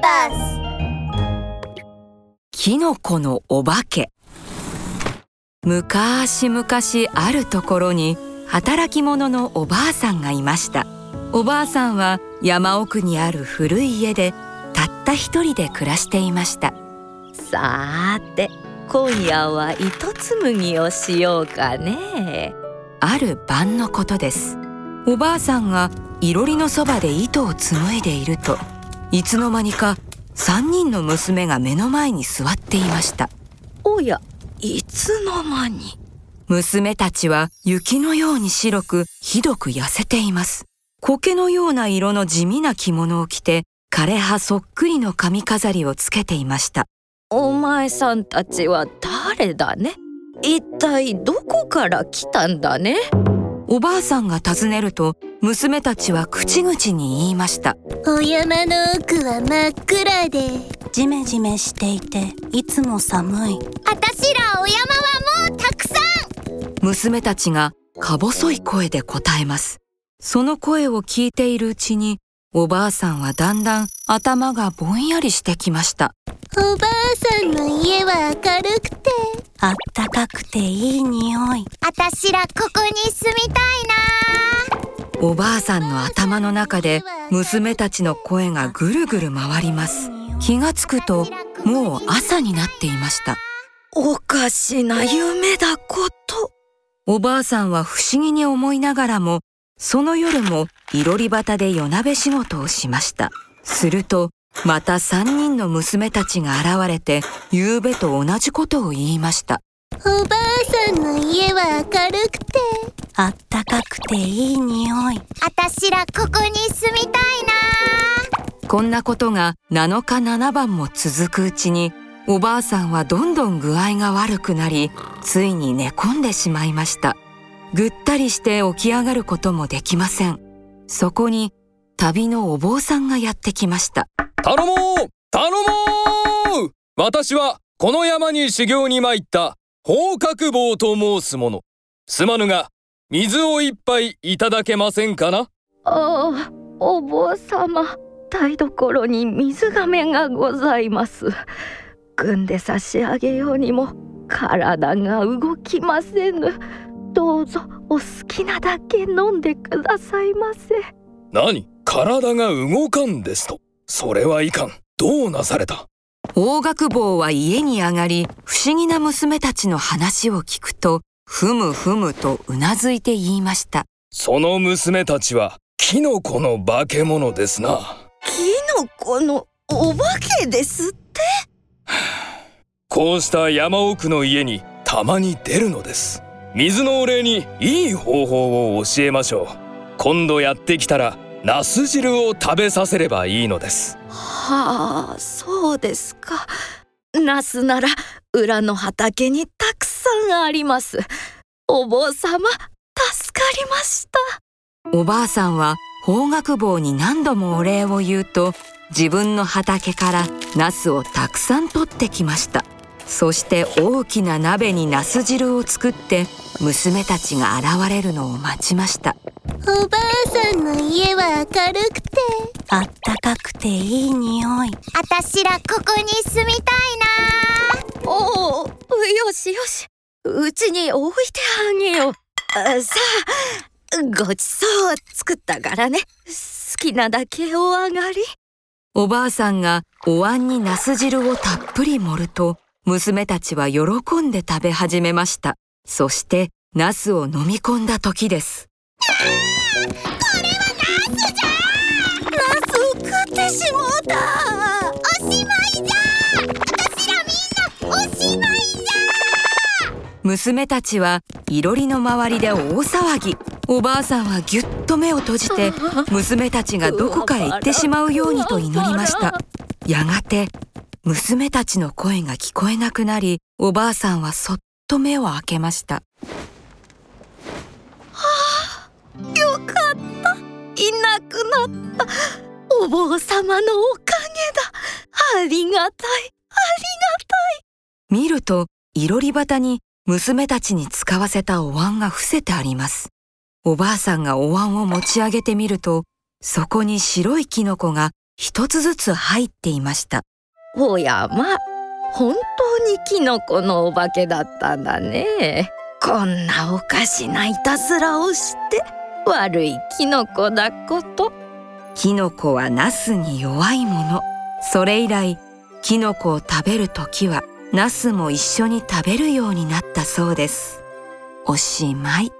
バーキノコのお化けむかしむかしあるところに働き者のおばあさんがいましたおばあさんは山奥にある古い家でたった一人で暮らしていましたさーて今夜は糸紡ぎをしようかねある晩のことですおばあさんがいろりのそばで糸を紡いでいるといつの間にか三人の娘が目の前に座っていました。おやいつの間に？娘たちは雪のように白くひどく痩せています。苔のような色の地味な着物を着て枯葉そっくりの髪飾りをつけていました。お前さんたちは誰だね？一体どこから来たんだね？おばあさんが尋ねると娘たちは口々に言いました。お山の奥は真っ暗で。ジメジメしていていつも寒い。あたしらお山はもうたくさん。娘たちがか細い声で答えます。その声を聞いているうちにおばあさんはだんだん頭がぼんやりしてきました。おばあさんの家は明るくて。あったかくていい匂いあたしらここに住みたいおばあさんの頭の中で娘たちの声がぐるぐる回ります。気がつくともう朝になっていました。おかしな夢だこと。おばあさんは不思議に思いながらもその夜もいろり端で夜鍋仕事をしました。するとまた三人の娘たちが現れて夕べと同じことを言いましたおばあさんの家は明るくて。あったかくていい匂い。あたしらここに住みたいな。こんなことが7日7晩も続くうちにおばあさんはどんどん具合が悪くなりついに寝込んでしまいました。ぐったりして起き上がることもできません。そこに旅のお坊さんがやってきました。頼もう！頼もう！私はこの山に修行に参った宝覚坊と申す者すまぬが水を一杯いただけませんかな？ああお坊様台所に水がめがございます。汲んで差し上げようにも体が動きませぬ。どうぞお好きなだけ飲んでくださいませ。何？体が動かんですと。それはいかん。どうなされた？大学坊は家に上がり不思議な娘たちの話を聞くとふむふむとうなずいて言いました。その娘たちはキノコの化け物ですな。キノコのお化けですって？こうした山奥の家にたまに出るのです。水のお礼にいい方法を教えましょう。今度やってきたらナス汁を食べさせればいいのです。はあそうですか。ナスなら裏の畑にたくさんあります。お坊様助かりました。おばあさんは法学坊に何度もお礼を言うと自分の畑からナスをたくさん取ってきました。そして大きな鍋にナス汁を作って娘たちが現れるのを待ちましたおばあさんの家は明るくて。あったかくていい匂い。あたしらここに住みたいおおよしよし。うちに置いてあげよう。あさあごちそう作ったからね。好きなだけお上がり。おばあさんがお椀にナス汁をたっぷり盛ると娘たちは喜んで食べ始めました。そしてナスを飲み込んだ時ですなこれはナスじゃナスを食ってしもうたおしまいじゃあたしらみんなおしまいじ娘たちはいろりの周りで大騒ぎ。おばあさんはぎゅっと目を閉じて娘たちがどこかへ行ってしまうようにと祈りました。やがて娘たちの声が聞こえなくなりおばあさんはそっと目を開けましたった。いなくなった。お坊様のおかげだ。ありがたい。ありがたい。見るといろり端に娘たちに使わせたお椀が伏せてあります。おばあさんがお椀を持ち上げてみるとそこに白いキノコが一つずつ入っていました。おやま本当にキノコのお化けだったんだね。こんなおかしないたずらをして。悪いキノコだこと。キノコはナスに弱いもの。それ以来キノコを食べる時はナスも一緒に食べるようになったそうです。おしまい。